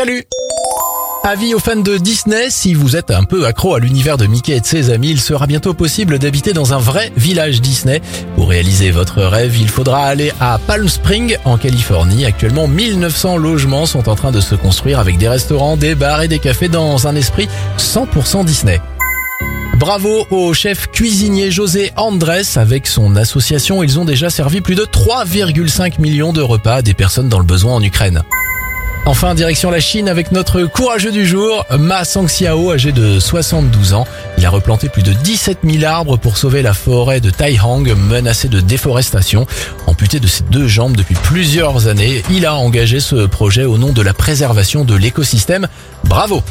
Salut Avis aux fans de Disney, si vous êtes un peu accro à l'univers de Mickey et de ses amis, il sera bientôt possible d'habiter dans un vrai village Disney. Pour réaliser votre rêve, il faudra aller à Palm Springs, en Californie. Actuellement, 1900 logements sont en train de se construire avec des restaurants, des bars et des cafés dans un esprit 100% Disney. Bravo au chef cuisinier José Andrés. Avec son association, ils ont déjà servi plus de 3,5 millions de repas à des personnes dans le besoin en Ukraine. Enfin, direction la Chine avec notre courageux du jour, Ma Sangxiao, âgé de 72 ans. Il a replanté plus de 17 000 arbres pour sauver la forêt de Taihang menacée de déforestation. Amputé de ses deux jambes depuis plusieurs années, il a engagé ce projet au nom de la préservation de l'écosystème. Bravo